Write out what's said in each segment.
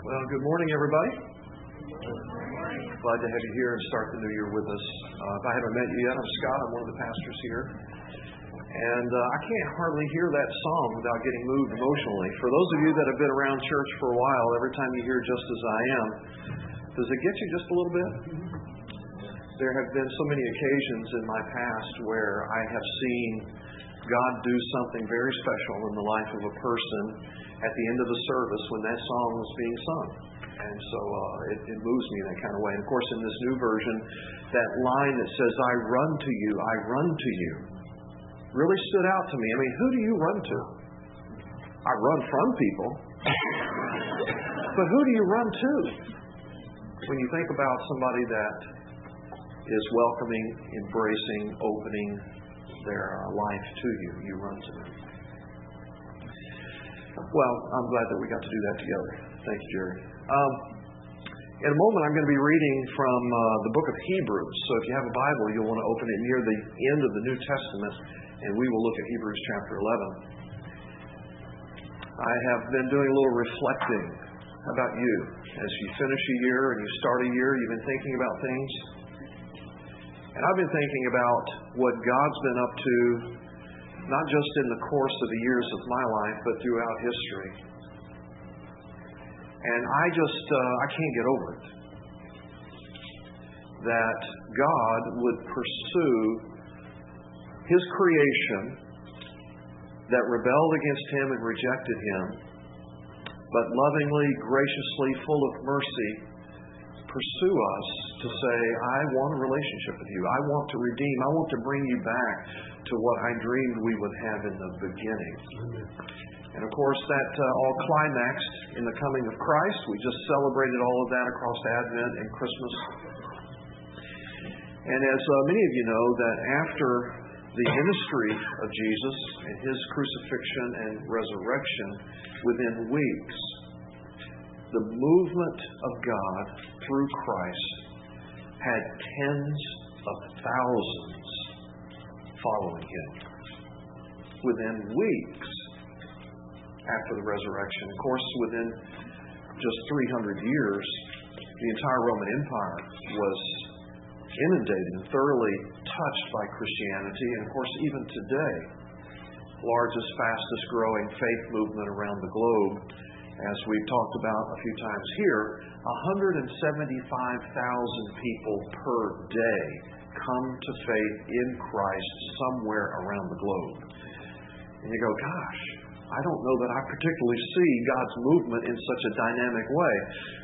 Well, good morning, everybody. Glad to have you here and start the new year with us. Uh, if I haven't met you yet, I'm Scott. I'm one of the pastors here. And uh, I can't hardly hear that song without getting moved emotionally. For those of you that have been around church for a while, every time you hear Just As I Am, does it get you just a little bit? There have been so many occasions in my past where I have seen God do something very special in the life of a person at the end of the service when that song was being sung. And so uh, it, it moves me in that kind of way. And of course, in this new version, that line that says, I run to you, I run to you, really stood out to me. I mean, who do you run to? I run from people. but who do you run to? When you think about somebody that is welcoming, embracing, opening their uh, life to you, you run to them. Well, I'm glad that we got to do that together. Thank you, Jerry. Um, in a moment, I'm going to be reading from uh, the book of Hebrews. So if you have a Bible, you'll want to open it near the end of the New Testament, and we will look at Hebrews chapter 11. I have been doing a little reflecting. How about you? As you finish a year and you start a year, you've been thinking about things. And I've been thinking about what God's been up to not just in the course of the years of my life, but throughout history. And I just, uh, I can't get over it. That God would pursue His creation that rebelled against Him and rejected Him, but lovingly, graciously, full of mercy, pursue us to say, I want a relationship with you. I want to redeem. I want to bring you back to what I dreamed we would have in the beginning. And of course, that uh, all climaxed in the coming of Christ. We just celebrated all of that across Advent and Christmas. And as uh, many of you know, that after the ministry of Jesus and his crucifixion and resurrection, within weeks, the movement of God through Christ had tens of thousands following him. Within weeks after the resurrection, of course, within just 300 years, the entire Roman Empire was inundated and thoroughly touched by Christianity. And of course, even today, largest, fastest growing faith movement around the globe as we've talked about a few times here, 175,000 people per day come to faith in Christ somewhere around the globe. And you go, gosh, I don't know that I particularly see God's movement in such a dynamic way.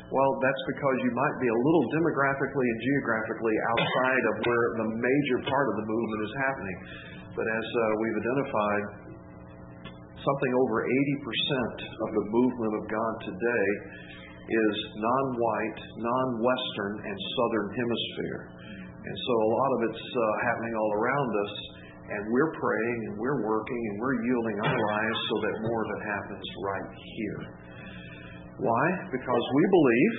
Well, that's because you might be a little demographically and geographically outside of where the major part of the movement is happening. But as uh, we've identified, something over 80% of the movement of God today is non white, non Western, and Southern Hemisphere. And so a lot of it's uh, happening all around us, and we're praying and we're working and we're yielding our lives so that more of it happens right here. Why? Because we believe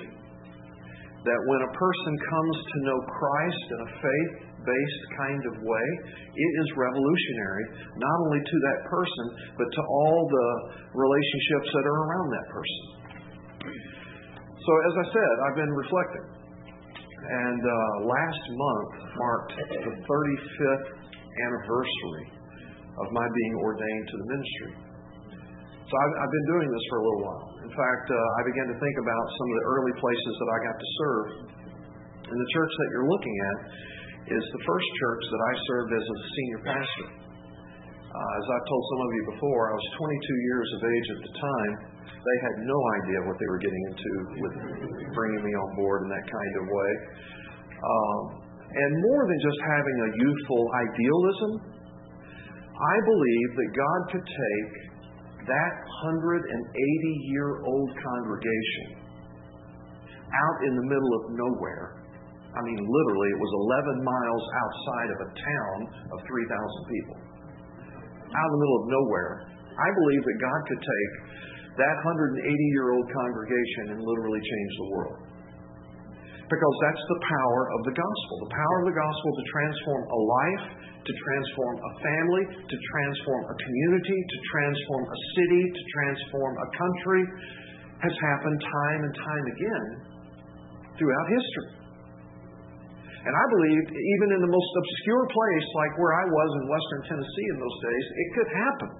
that when a person comes to know Christ in a faith based kind of way, it is revolutionary, not only to that person, but to all the relationships that are around that person. So, as I said, I've been reflecting. And uh, last month marked the 35th anniversary of my being ordained to the ministry. So I've, I've been doing this for a little while. In fact, uh, I began to think about some of the early places that I got to serve. And the church that you're looking at is the first church that I served as a senior pastor. Uh, as I've told some of you before, I was 22 years of age at the time. They had no idea what they were getting into with bringing me on board in that kind of way. Um, and more than just having a youthful idealism, I believe that God could take that 180 year old congregation out in the middle of nowhere I mean, literally, it was 11 miles outside of a town of 3,000 people. Out in the middle of nowhere. I believe that God could take that 180 year old congregation and literally change the world. Because that's the power of the gospel. The power of the gospel to transform a life, to transform a family, to transform a community, to transform a city, to transform a country. has happened time and time again throughout history. And I believe even in the most obscure place like where I was in western Tennessee in those days, it could happen.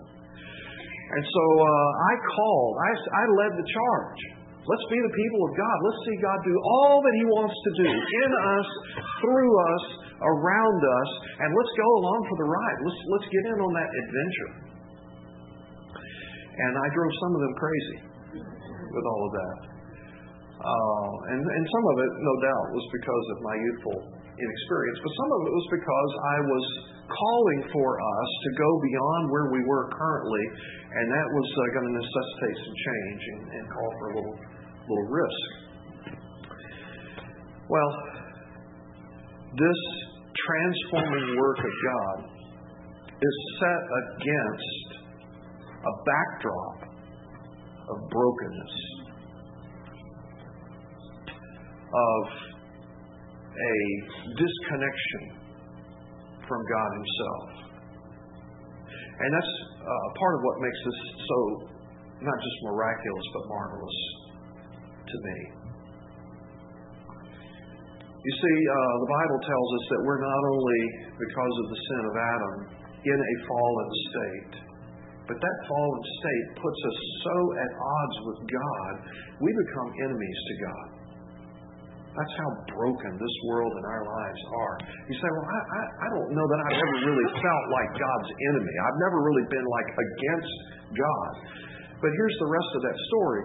And so uh, I called, I, I led the charge. Let's be the people of God. Let's see God do all that He wants to do in us, through us, around us, and let's go along for the ride. Let's, let's get in on that adventure. And I drove some of them crazy with all of that. Uh, and, and some of it, no doubt, was because of my youthful inexperience, but some of it was because I was calling for us to go beyond where we were currently, and that was uh, going to necessitate some change and, and call for a little, little risk. Well, this transforming work of God is set against a backdrop of brokenness, of a disconnection from God Himself. And that's uh, part of what makes this so not just miraculous, but marvelous to me. You see, uh, the Bible tells us that we're not only, because of the sin of Adam, in a fallen state, but that fallen state puts us so at odds with God, we become enemies to God. That's how broken this world and our lives are. You say, well, I, I, I don't know that I've ever really felt like God's enemy. I've never really been like against God. But here's the rest of that story.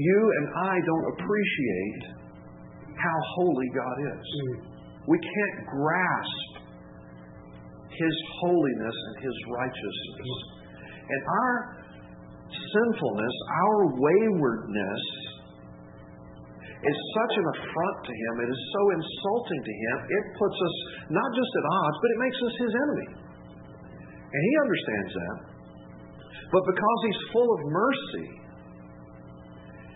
You and I don't appreciate how holy God is. Mm. We can't grasp His holiness and His righteousness. Mm. And our sinfulness, our waywardness, is such an affront to Him. It is so insulting to Him. It puts us not just at odds, but it makes us His enemy. And He understands that. But because He's full of mercy,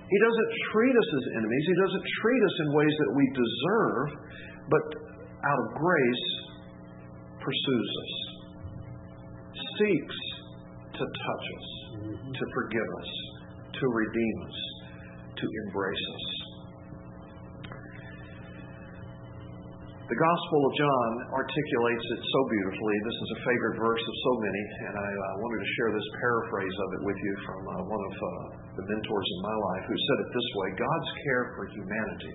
He doesn't treat us as enemies. He doesn't treat us in ways that we deserve, but out of grace, pursues us, seeks to touch us, to forgive us, to redeem us, to embrace us. The Gospel of John articulates it so beautifully. This is a favorite verse of so many, and I uh, wanted to share this paraphrase of it with you from uh, one of uh, the mentors in my life who said it this way God's care for humanity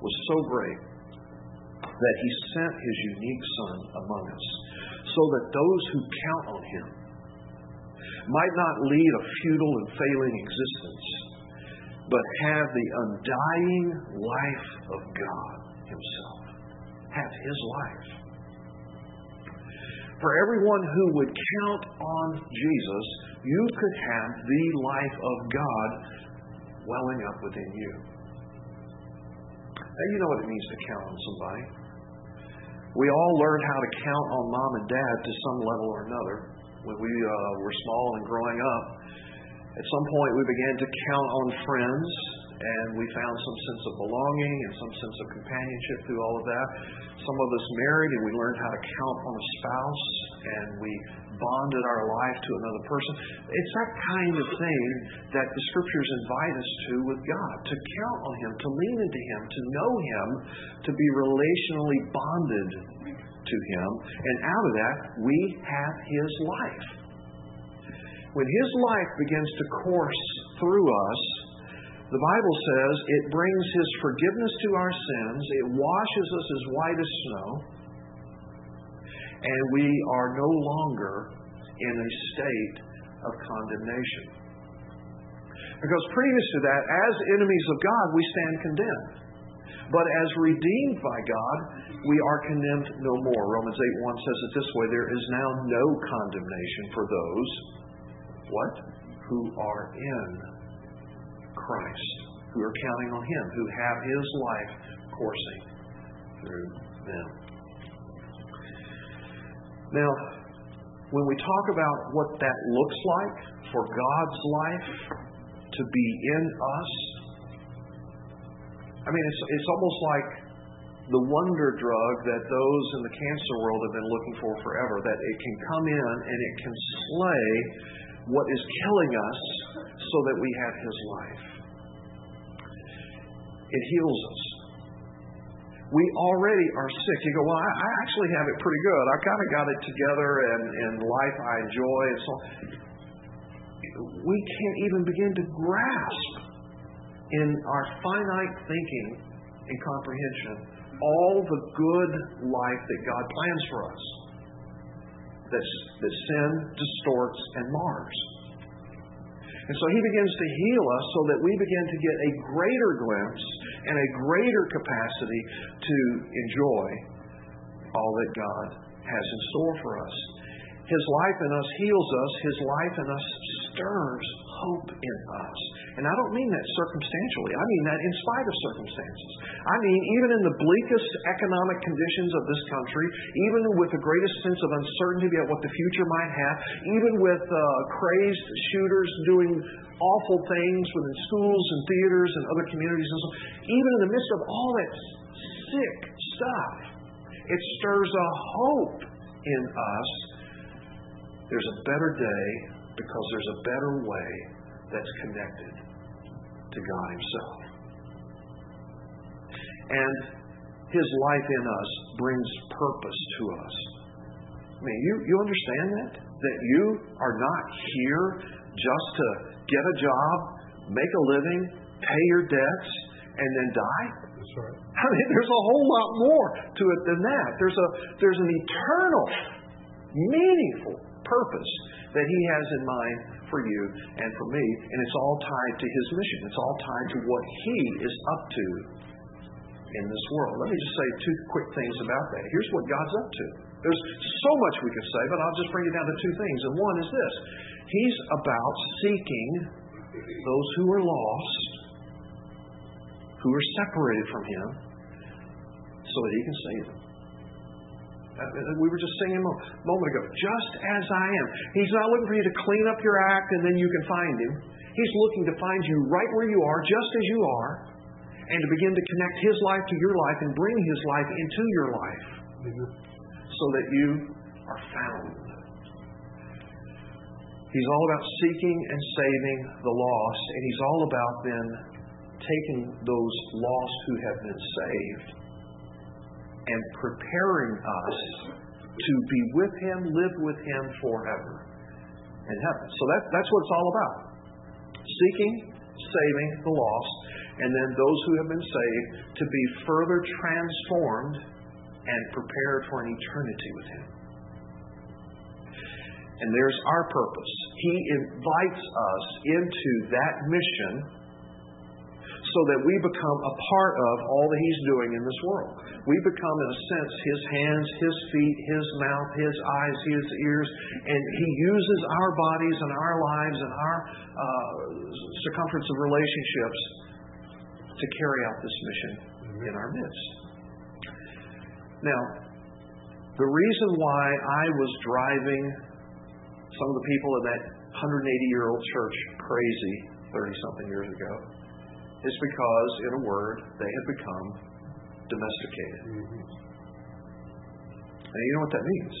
was so great that he sent his unique Son among us so that those who count on him might not lead a futile and failing existence, but have the undying life of God himself have his life. For everyone who would count on Jesus, you could have the life of God welling up within you. Now, you know what it means to count on somebody. We all learned how to count on mom and dad to some level or another when we uh, were small and growing up. At some point, we began to count on friends and we found some sense of belonging and some sense of companionship through all of that. Some of us married and we learned how to count on a spouse and we bonded our life to another person. It's that kind of thing that the scriptures invite us to with God to count on Him, to lean into Him, to know Him, to be relationally bonded to Him. And out of that, we have His life. When His life begins to course through us, the Bible says it brings His forgiveness to our sins, it washes us as white as snow, and we are no longer in a state of condemnation. Because previous to that, as enemies of God, we stand condemned. But as redeemed by God, we are condemned no more. Romans 8 1 says it this way there is now no condemnation for those, what? Who are in Christ, who are counting on Him, who have His life coursing through them. Now, when we talk about what that looks like for God's life to be in us, I mean, it's, it's almost like the wonder drug that those in the cancer world have been looking for forever, that it can come in and it can slay what is killing us so that we have His life. It heals us. We already are sick. You go, well, I, I actually have it pretty good. I've kind of got it together, and, and life I enjoy, and so we can't even begin to grasp in our finite thinking and comprehension all the good life that God plans for us that, that sin distorts and mars. And so he begins to heal us so that we begin to get a greater glimpse and a greater capacity to enjoy all that God has in store for us. His life in us heals us. His life in us stirs hope in us. And I don't mean that circumstantially. I mean that in spite of circumstances. I mean, even in the bleakest economic conditions of this country, even with the greatest sense of uncertainty about what the future might have, even with uh, crazed shooters doing awful things within schools and theaters and other communities and so even in the midst of all that sick stuff, it stirs a hope in us. There's a better day because there's a better way that's connected to God Himself. And His life in us brings purpose to us. I mean, you, you understand that? That you are not here just to get a job, make a living, pay your debts, and then die? That's right. I mean, there's a whole lot more to it than that. There's a there's an eternal, meaningful purpose that He has in mind for you and for me, and it's all tied to His mission. It's all tied to what He is up to in this world. Let me just say two quick things about that. Here's what God's up to. There's so much we could say, but I'll just bring it down to two things. And one is this He's about seeking those who are lost, who are separated from Him, so that He can save them. We were just singing a moment ago. Just as I am. He's not looking for you to clean up your act and then you can find Him. He's looking to find you right where you are, just as you are, and to begin to connect His life to your life and bring His life into your life so that you are found. He's all about seeking and saving the lost, and He's all about then taking those lost who have been saved and preparing us to be with Him, live with Him forever in heaven. So that, that's what it's all about seeking, saving the lost, and then those who have been saved to be further transformed and prepared for an eternity with Him. And there's our purpose. He invites us into that mission so that we become a part of all that He's doing in this world. We become, in a sense, His hands, His feet, His mouth, His eyes, His ears, and He uses our bodies and our lives and our uh, circumference of relationships to carry out this mission in our midst. Now, the reason why I was driving some of the people in that 180 year old church crazy 30 something years ago is because, in a word, they have become domesticated. Mm-hmm. You know what that means?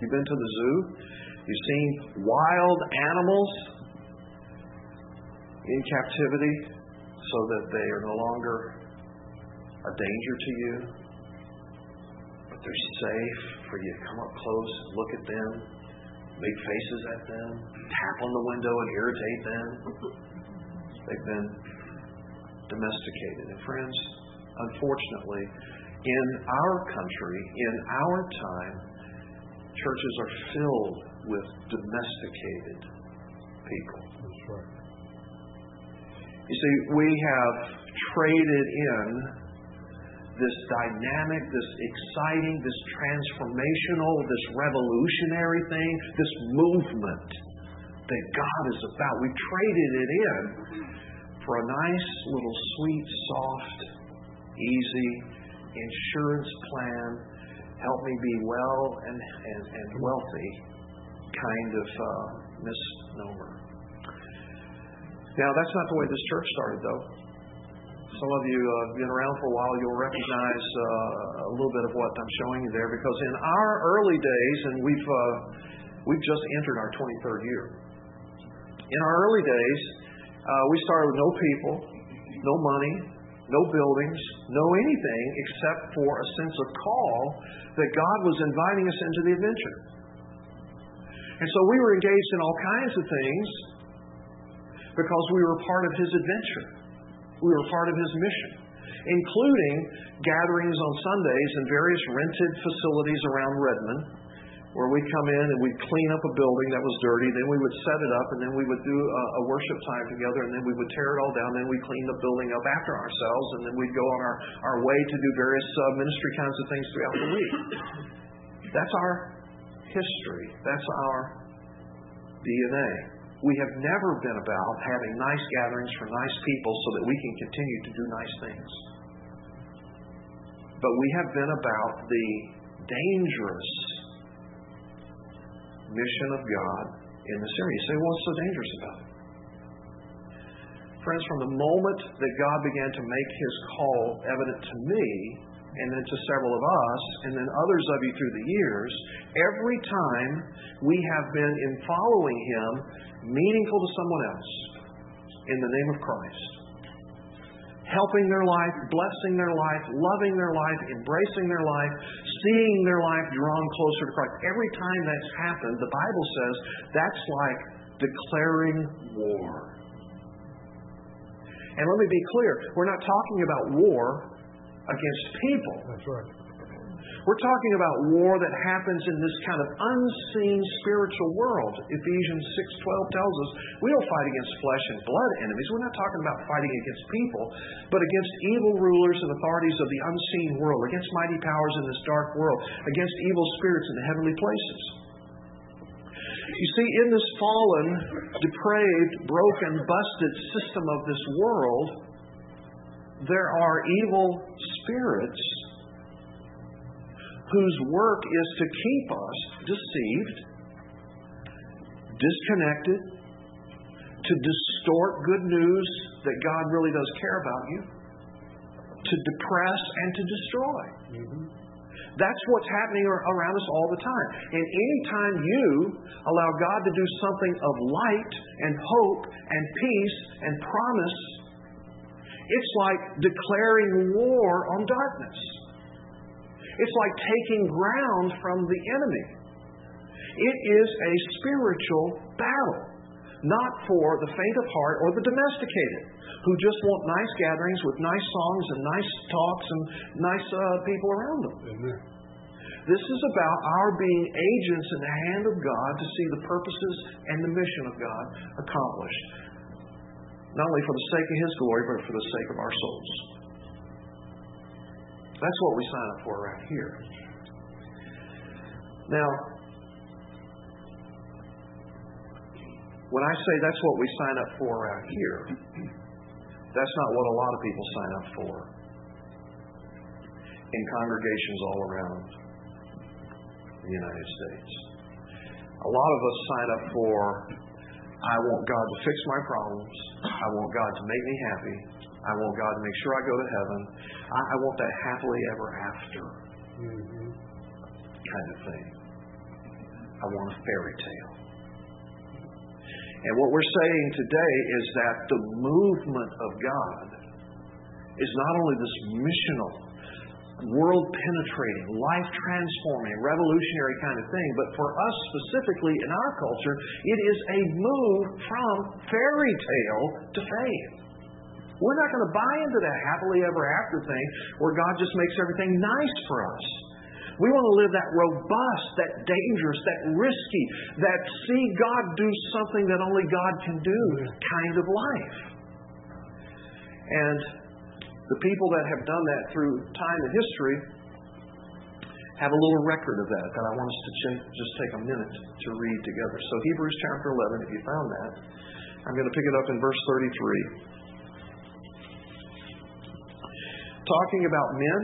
You've been to the zoo, you've seen wild animals in captivity so that they are no longer a danger to you, but they're safe for you to come up close, look at them, make faces at them, tap on the window and irritate them. They've been domesticated. And friends, unfortunately, in our country, in our time, churches are filled with domesticated people. That's right. You see, we have traded in this dynamic, this exciting, this transformational, this revolutionary thing, this movement that God is about. We traded it in for a nice little sweet, soft, easy insurance plan, help me be well and, and, and wealthy kind of uh, misnomer. Now, that's not the way this church started, though. Some of you uh, have been around for a while, you'll recognize uh, a little bit of what I'm showing you there because in our early days, and we've, uh, we've just entered our 23rd year, In our early days, uh, we started with no people, no money, no buildings, no anything except for a sense of call that God was inviting us into the adventure. And so we were engaged in all kinds of things because we were part of His adventure. We were part of His mission, including gatherings on Sundays in various rented facilities around Redmond where we'd come in and we'd clean up a building that was dirty, then we would set it up, and then we would do a, a worship time together, and then we would tear it all down, then we'd clean the building up after ourselves, and then we'd go on our, our way to do various uh, ministry kinds of things throughout the week. That's our history. That's our DNA. We have never been about having nice gatherings for nice people so that we can continue to do nice things. But we have been about the dangerous mission of God in this area. You say, what's so dangerous about it? Friends, from the moment that God began to make his call evident to me, and then to several of us, and then others of you through the years, every time we have been in following him meaningful to someone else in the name of Christ helping their life, blessing their life, loving their life, embracing their life, seeing their life drawn closer to Christ. Every time that's happened, the Bible says that's like declaring war. And let me be clear, we're not talking about war against people. That's right. We're talking about war that happens in this kind of unseen spiritual world. Ephesians 6:12 tells us we don't fight against flesh and blood enemies. We're not talking about fighting against people, but against evil rulers and authorities of the unseen world, against mighty powers in this dark world, against evil spirits in the heavenly places. You see, in this fallen, depraved, broken, busted system of this world, there are evil spirits whose work is to keep us deceived, disconnected, to distort good news that God really does care about you, to depress and to destroy. Mm-hmm. That's what's happening around us all the time. And anytime you allow God to do something of light and hope and peace and promise, it's like declaring war on darkness. It's like taking ground from the enemy. It is a spiritual battle, not for the faint of heart or the domesticated, who just want nice gatherings with nice songs and nice talks and nice uh, people around them. Amen. This is about our being agents in the hand of God to see the purposes and the mission of God accomplished, not only for the sake of His glory, but for the sake of our souls. That's what we sign up for around here. Now, when I say that's what we sign up for around here, that's not what a lot of people sign up for in congregations all around the United States. A lot of us sign up for I want God to fix my problems. I want God to make me happy. I want God to make sure I go to heaven. I, I want that happily ever after mm-hmm. kind of thing. I want a fairy tale. And what we're saying today is that the movement of God is not only this missional, world penetrating, life transforming, revolutionary kind of thing, but for us specifically in our culture, it is a move from fairy tale to faith. We're not going to buy into that happily ever after thing where God just makes everything nice for us. We want to live that robust, that dangerous, that risky, that see God do something that only God can do kind of life. And the people that have done that through time and history have a little record of that that I want us to just take a minute to read together. So, Hebrews chapter 11, if you found that, I'm going to pick it up in verse 33. Talking about men,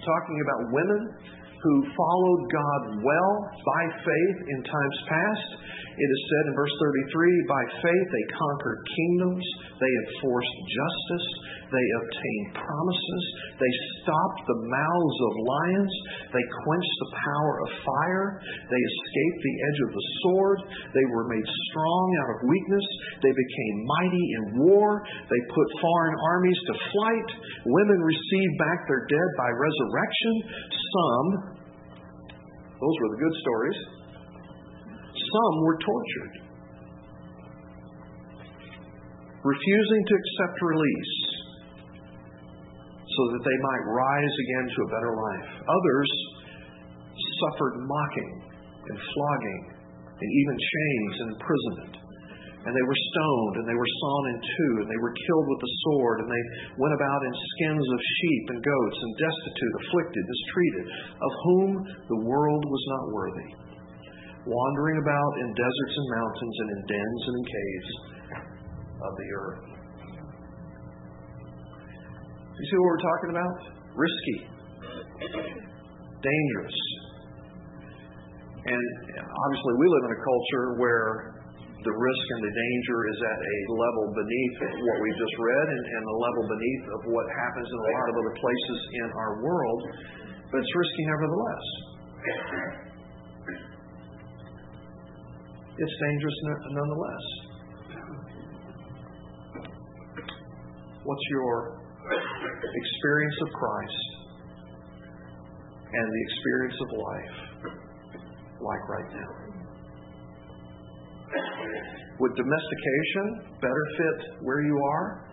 talking about women who followed God well by faith in times past. It is said in verse 33 by faith they conquered kingdoms, They enforced justice. They obtained promises. They stopped the mouths of lions. They quenched the power of fire. They escaped the edge of the sword. They were made strong out of weakness. They became mighty in war. They put foreign armies to flight. Women received back their dead by resurrection. Some, those were the good stories, some were tortured, refusing to accept release so that they might rise again to a better life. Others suffered mocking and flogging and even chains and imprisonment. And they were stoned, and they were sawn in two, and they were killed with the sword, and they went about in skins of sheep and goats, and destitute, afflicted, mistreated, of whom the world was not worthy, wandering about in deserts and mountains, and in dens and in caves of the earth. You see what we're talking about? Risky, dangerous. And obviously, we live in a culture where the risk and the danger is at a level beneath what we just read and, and a level beneath of what happens in a lot of other places in our world, but it's risky nevertheless. It's dangerous nonetheless. What's your experience of Christ and the experience of life like right now? Would domestication better fit where you are?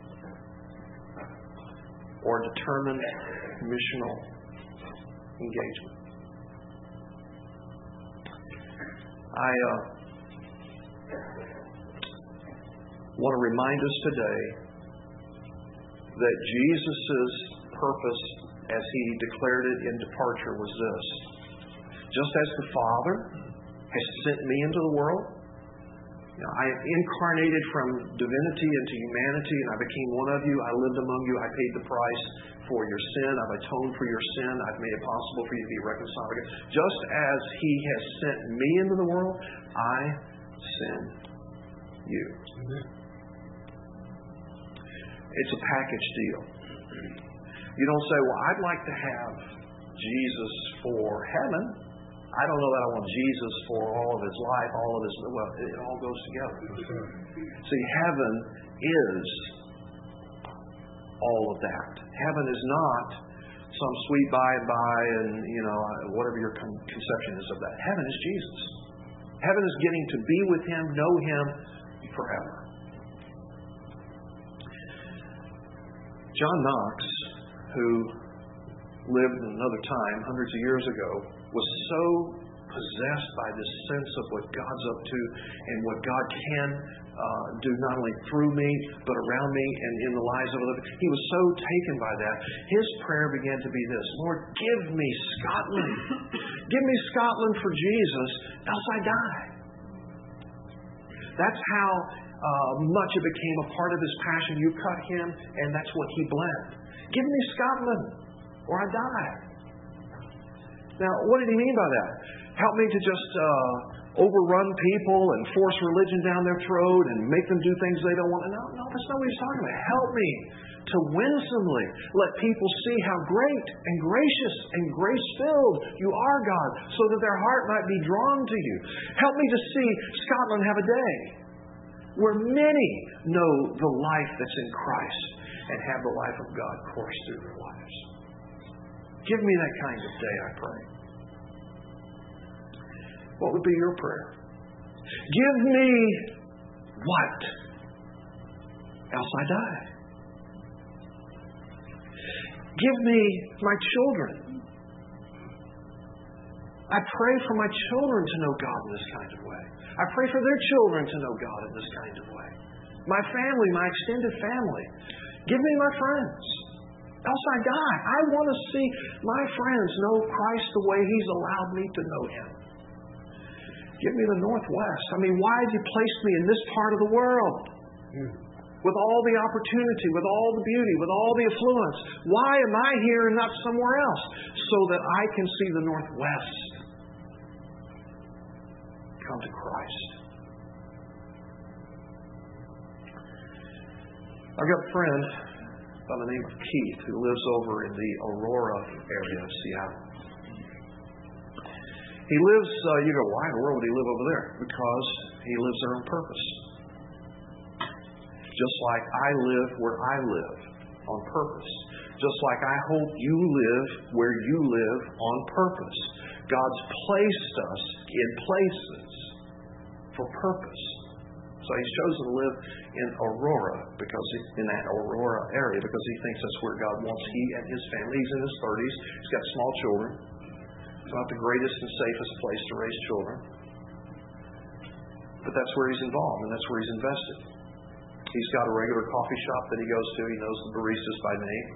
Or determined missional engagement? I uh, want to remind us today that Jesus' purpose, as he declared it in departure, was this just as the Father has sent me into the world, you know, I incarnated from divinity into humanity, and I became one of you. I lived among you. I paid the price for your sin. I've atoned for your sin. I've made it possible for you to be reconciled again. Just as He has sent me into the world, I send you. It's a package deal. You don't say, well, I'd like to have Jesus for heaven. I don't know that I want Jesus for all of his life, all of his, well, it all goes together. See, heaven is all of that. Heaven is not some sweet by and by and, you know, whatever your conception is of that. Heaven is Jesus. Heaven is getting to be with him, know him forever. John Knox, who lived in another time, hundreds of years ago, was so possessed by this sense of what God's up to and what God can uh, do not only through me, but around me and in the lives of others. He was so taken by that. His prayer began to be this Lord, give me Scotland. give me Scotland for Jesus, else I die. That's how uh, much it became a part of his passion. You cut him, and that's what he bled. Give me Scotland, or I die. Now, what did he mean by that? Help me to just uh, overrun people and force religion down their throat and make them do things they don't want. No, no, that's not what he's talking about. Help me to winsomely let people see how great and gracious and grace filled you are, God, so that their heart might be drawn to you. Help me to see Scotland have a day where many know the life that's in Christ and have the life of God course through their lives. Give me that kind of day, I pray. What would be your prayer? Give me what? Else I die. Give me my children. I pray for my children to know God in this kind of way. I pray for their children to know God in this kind of way. My family, my extended family. Give me my friends else I die. I want to see my friends know Christ the way He's allowed me to know Him. Give me the Northwest. I mean, why have you placed me in this part of the world? With all the opportunity, with all the beauty, with all the affluence. Why am I here and not somewhere else? So that I can see the Northwest come to Christ. I've got a friend by the name of Keith who lives over in the Aurora area of Seattle. He lives, uh, you go, why in the world would he live over there? Because he lives there on purpose. Just like I live where I live on purpose. Just like I hope you live where you live on purpose. God's placed us in places for purpose. So he's chosen to live in Aurora because he, in that Aurora area because he thinks that's where God wants he and his family. He's in his 30s. He's got small children. It's not the greatest and safest place to raise children. But that's where he's involved and that's where he's invested. He's got a regular coffee shop that he goes to. He knows the baristas by name.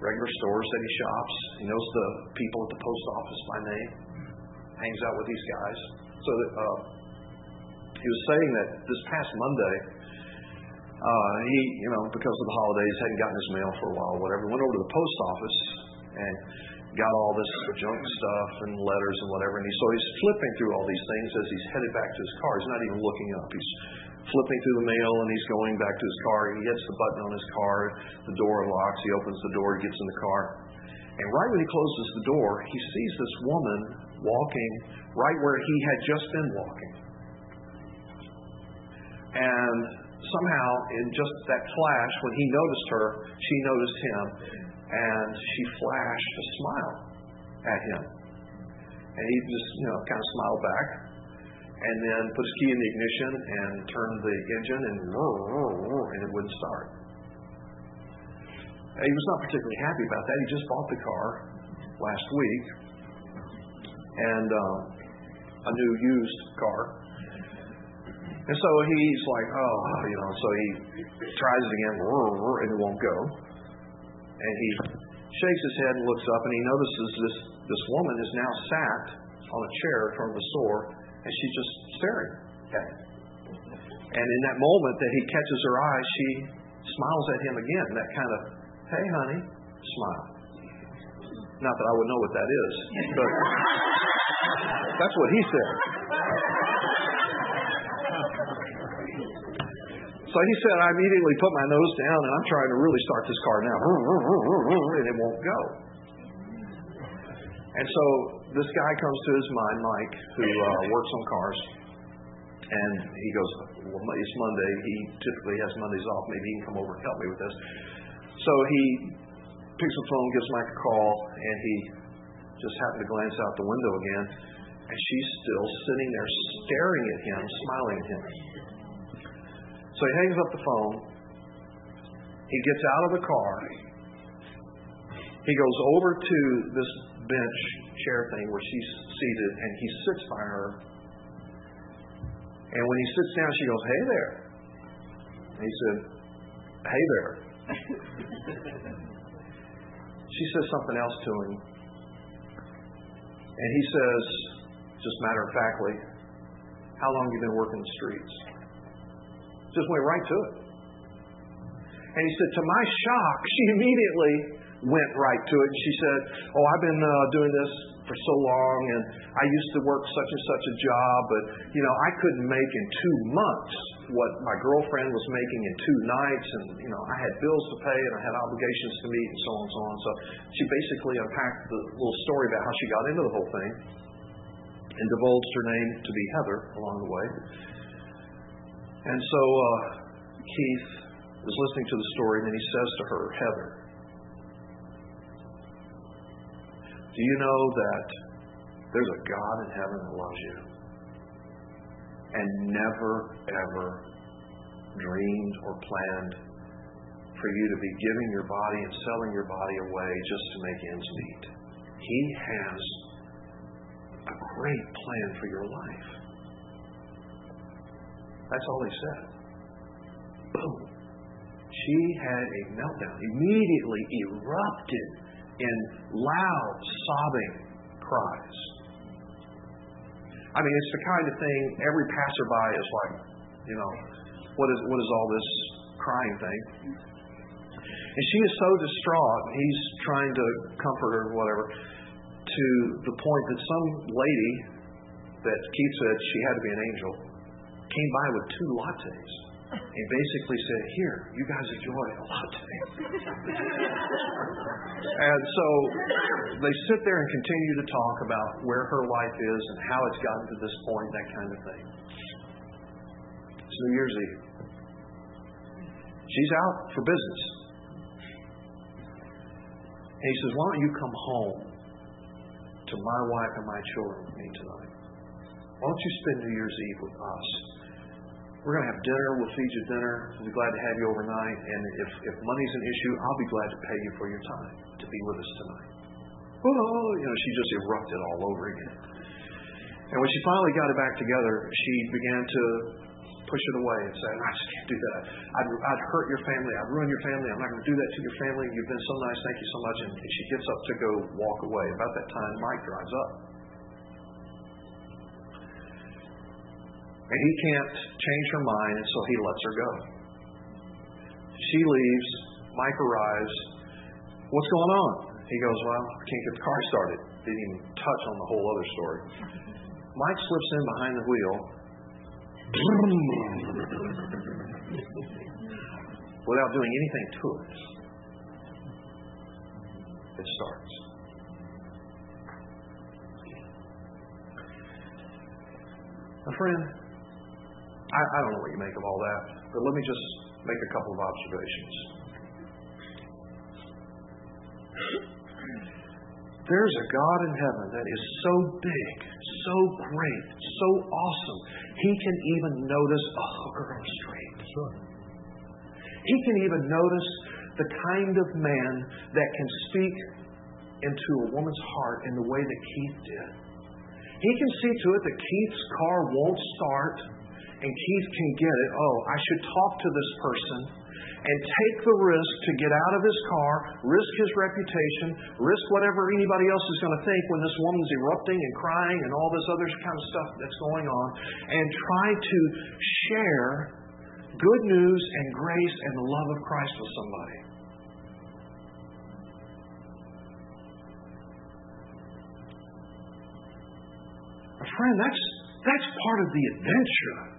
Regular stores that he shops. He knows the people at the post office by name. Hangs out with these guys. So that, uh, he was saying that this past Monday, uh, he, you know, because of the holidays, hadn't gotten his mail for a while, whatever. Went over to the post office and got all this junk stuff and letters and whatever. And he, so he's flipping through all these things as he's headed back to his car. He's not even looking up. He's flipping through the mail and he's going back to his car. He hits the button on his car. The door unlocks. He opens the door. He gets in the car. And right when he closes the door, he sees this woman walking right where he had just been walking. And somehow, in just that flash, when he noticed her, she noticed him, and she flashed a smile at him. And he just, you know, kind of smiled back, and then put his key in the ignition and turned the engine, and and it wouldn't start. And he was not particularly happy about that. He just bought the car last week, and uh, a new used car. And so he's like, oh, you know, so he tries it again, and it won't go. And he shakes his head and looks up, and he notices this, this woman is now sat on a chair in front of the store, and she's just staring at him. And in that moment that he catches her eye, she smiles at him again, that kind of, hey, honey, smile. Not that I would know what that is, but that's what he said. So he said, I immediately put my nose down and I'm trying to really start this car now. And it won't go. And so this guy comes to his mind, Mike, who uh, works on cars. And he goes, well, it's Monday. He typically has Mondays off. Maybe he can come over and help me with this. So he picks up the phone, gives Mike a call, and he just happened to glance out the window again. And she's still sitting there staring at him, smiling at him. So he hangs up the phone. He gets out of the car. He goes over to this bench chair thing where she's seated and he sits by her. And when he sits down, she goes, Hey there. And he said, Hey there. she says something else to him. And he says, just matter of factly, How long have you been working the streets? Just went right to it. And he said, To my shock, she immediately went right to it. She said, Oh, I've been uh, doing this for so long, and I used to work such and such a job, but, you know, I couldn't make in two months what my girlfriend was making in two nights, and, you know, I had bills to pay, and I had obligations to meet, and so on and so on. So she basically unpacked the little story about how she got into the whole thing and divulged her name to be Heather along the way. And so uh, Keith is listening to the story, and then he says to her, Heather, do you know that there's a God in heaven that loves you and never, ever dreamed or planned for you to be giving your body and selling your body away just to make ends meet? He has a great plan for your life. That's all he said. Boom. She had a meltdown, immediately erupted in loud, sobbing cries. I mean, it's the kind of thing every passerby is like, you know, what is what is all this crying thing? And she is so distraught. He's trying to comfort her, or whatever, to the point that some lady that Keith said she had to be an angel came by with two lattes. He basically said, Here, you guys enjoy a latte. and so they sit there and continue to talk about where her life is and how it's gotten to this point, that kind of thing. It's New Year's Eve. She's out for business. And he says, Why don't you come home to my wife and my children with me tonight? Why don't you spend New Year's Eve with us? We're going to have dinner. We'll feed you dinner. We'll be glad to have you overnight. And if, if money's an issue, I'll be glad to pay you for your time to be with us tonight. Oh, you know, she just erupted all over again. And when she finally got it back together, she began to push it away and say, I just can't do that. I'd, I'd hurt your family. I'd ruin your family. I'm not going to do that to your family. You've been so nice. Thank you so much. And, and she gets up to go walk away. About that time, Mike drives up. And he can't change her mind, and so he lets her go. She leaves. Mike arrives. What's going on? He goes, Well, I can't get the car started. Didn't even touch on the whole other story. Mike slips in behind the wheel. Without doing anything to it, it starts. A friend, I, I don't know what you make of all that, but let me just make a couple of observations. There's a God in heaven that is so big, so great, so awesome, he can even notice a hooker on the street. Sure. He can even notice the kind of man that can speak into a woman's heart in the way that Keith did. He can see to it that Keith's car won't start and Keith can get it. Oh, I should talk to this person and take the risk to get out of his car, risk his reputation, risk whatever anybody else is going to think when this woman's erupting and crying and all this other kind of stuff that's going on, and try to share good news and grace and the love of Christ with somebody. Friend, that's that's part of the adventure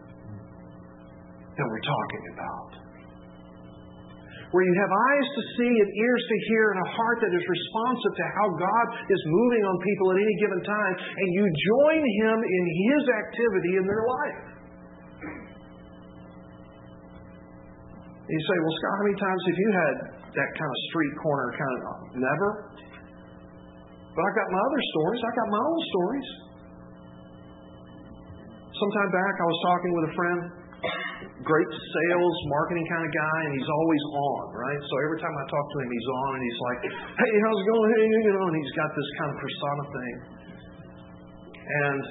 that we're talking about. Where you have eyes to see and ears to hear and a heart that is responsive to how God is moving on people at any given time, and you join Him in His activity in their life. And you say, Well, Scott, how many times have you had that kind of street corner kind of never? But I've got my other stories. I've got my own stories. Sometime back, I was talking with a friend, great sales, marketing kind of guy, and he's always on, right? So every time I talk to him, he's on, and he's like, "Hey, how's it going? Hey, you know," and he's got this kind of persona thing. And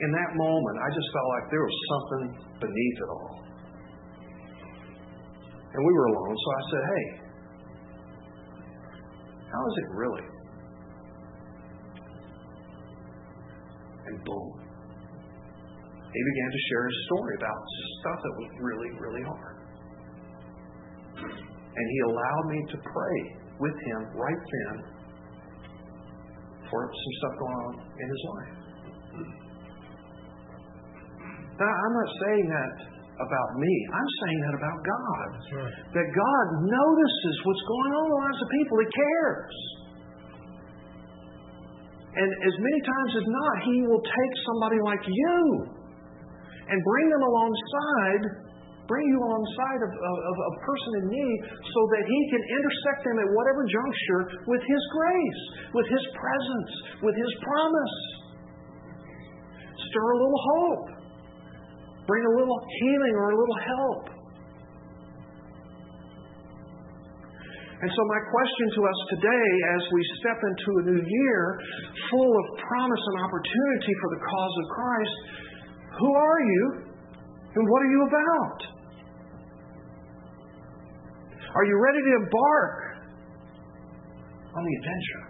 in that moment, I just felt like there was something beneath it all. And we were alone, so I said, "Hey, how is it really?" And boom. He began to share his story about stuff that was really, really hard. And he allowed me to pray with him right then for some stuff going on in his life. Now, I'm not saying that about me. I'm saying that about God. Right. That God notices what's going on in the lives of people. He cares. And as many times as not, He will take somebody like you and bring them alongside, bring you alongside of, of, of a person in need so that He can intersect them at whatever juncture with His grace, with His presence, with His promise. Stir a little hope, bring a little healing or a little help. And so, my question to us today, as we step into a new year full of promise and opportunity for the cause of Christ, who are you and what are you about? Are you ready to embark on the adventure,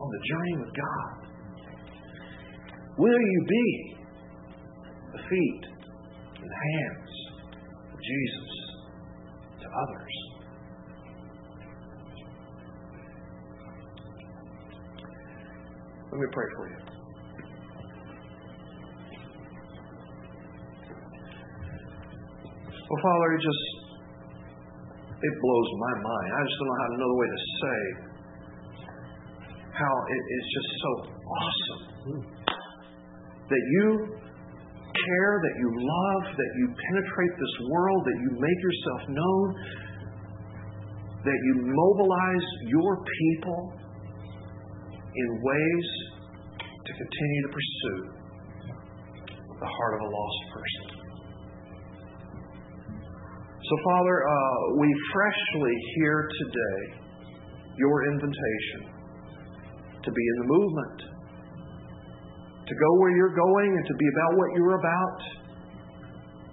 on the journey with God? Will you be the feet and hands of Jesus to others? Let me pray for you. Well, Father, it just it blows my mind. I just don't know how another way to say how it is just so awesome that you care, that you love, that you penetrate this world, that you make yourself known, that you mobilize your people in ways to continue to pursue the heart of a lost person. So, Father, uh, we freshly hear today your invitation to be in the movement, to go where you're going, and to be about what you're about,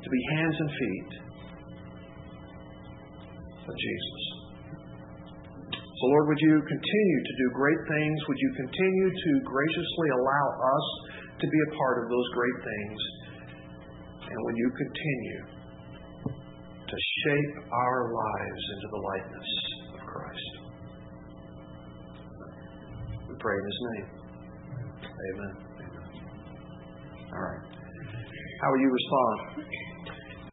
to be hands and feet of Jesus. So, Lord, would you continue to do great things? Would you continue to graciously allow us to be a part of those great things? And would you continue to shape our lives into the likeness of Christ? We pray in His name. Amen. Amen. All right. How will you respond?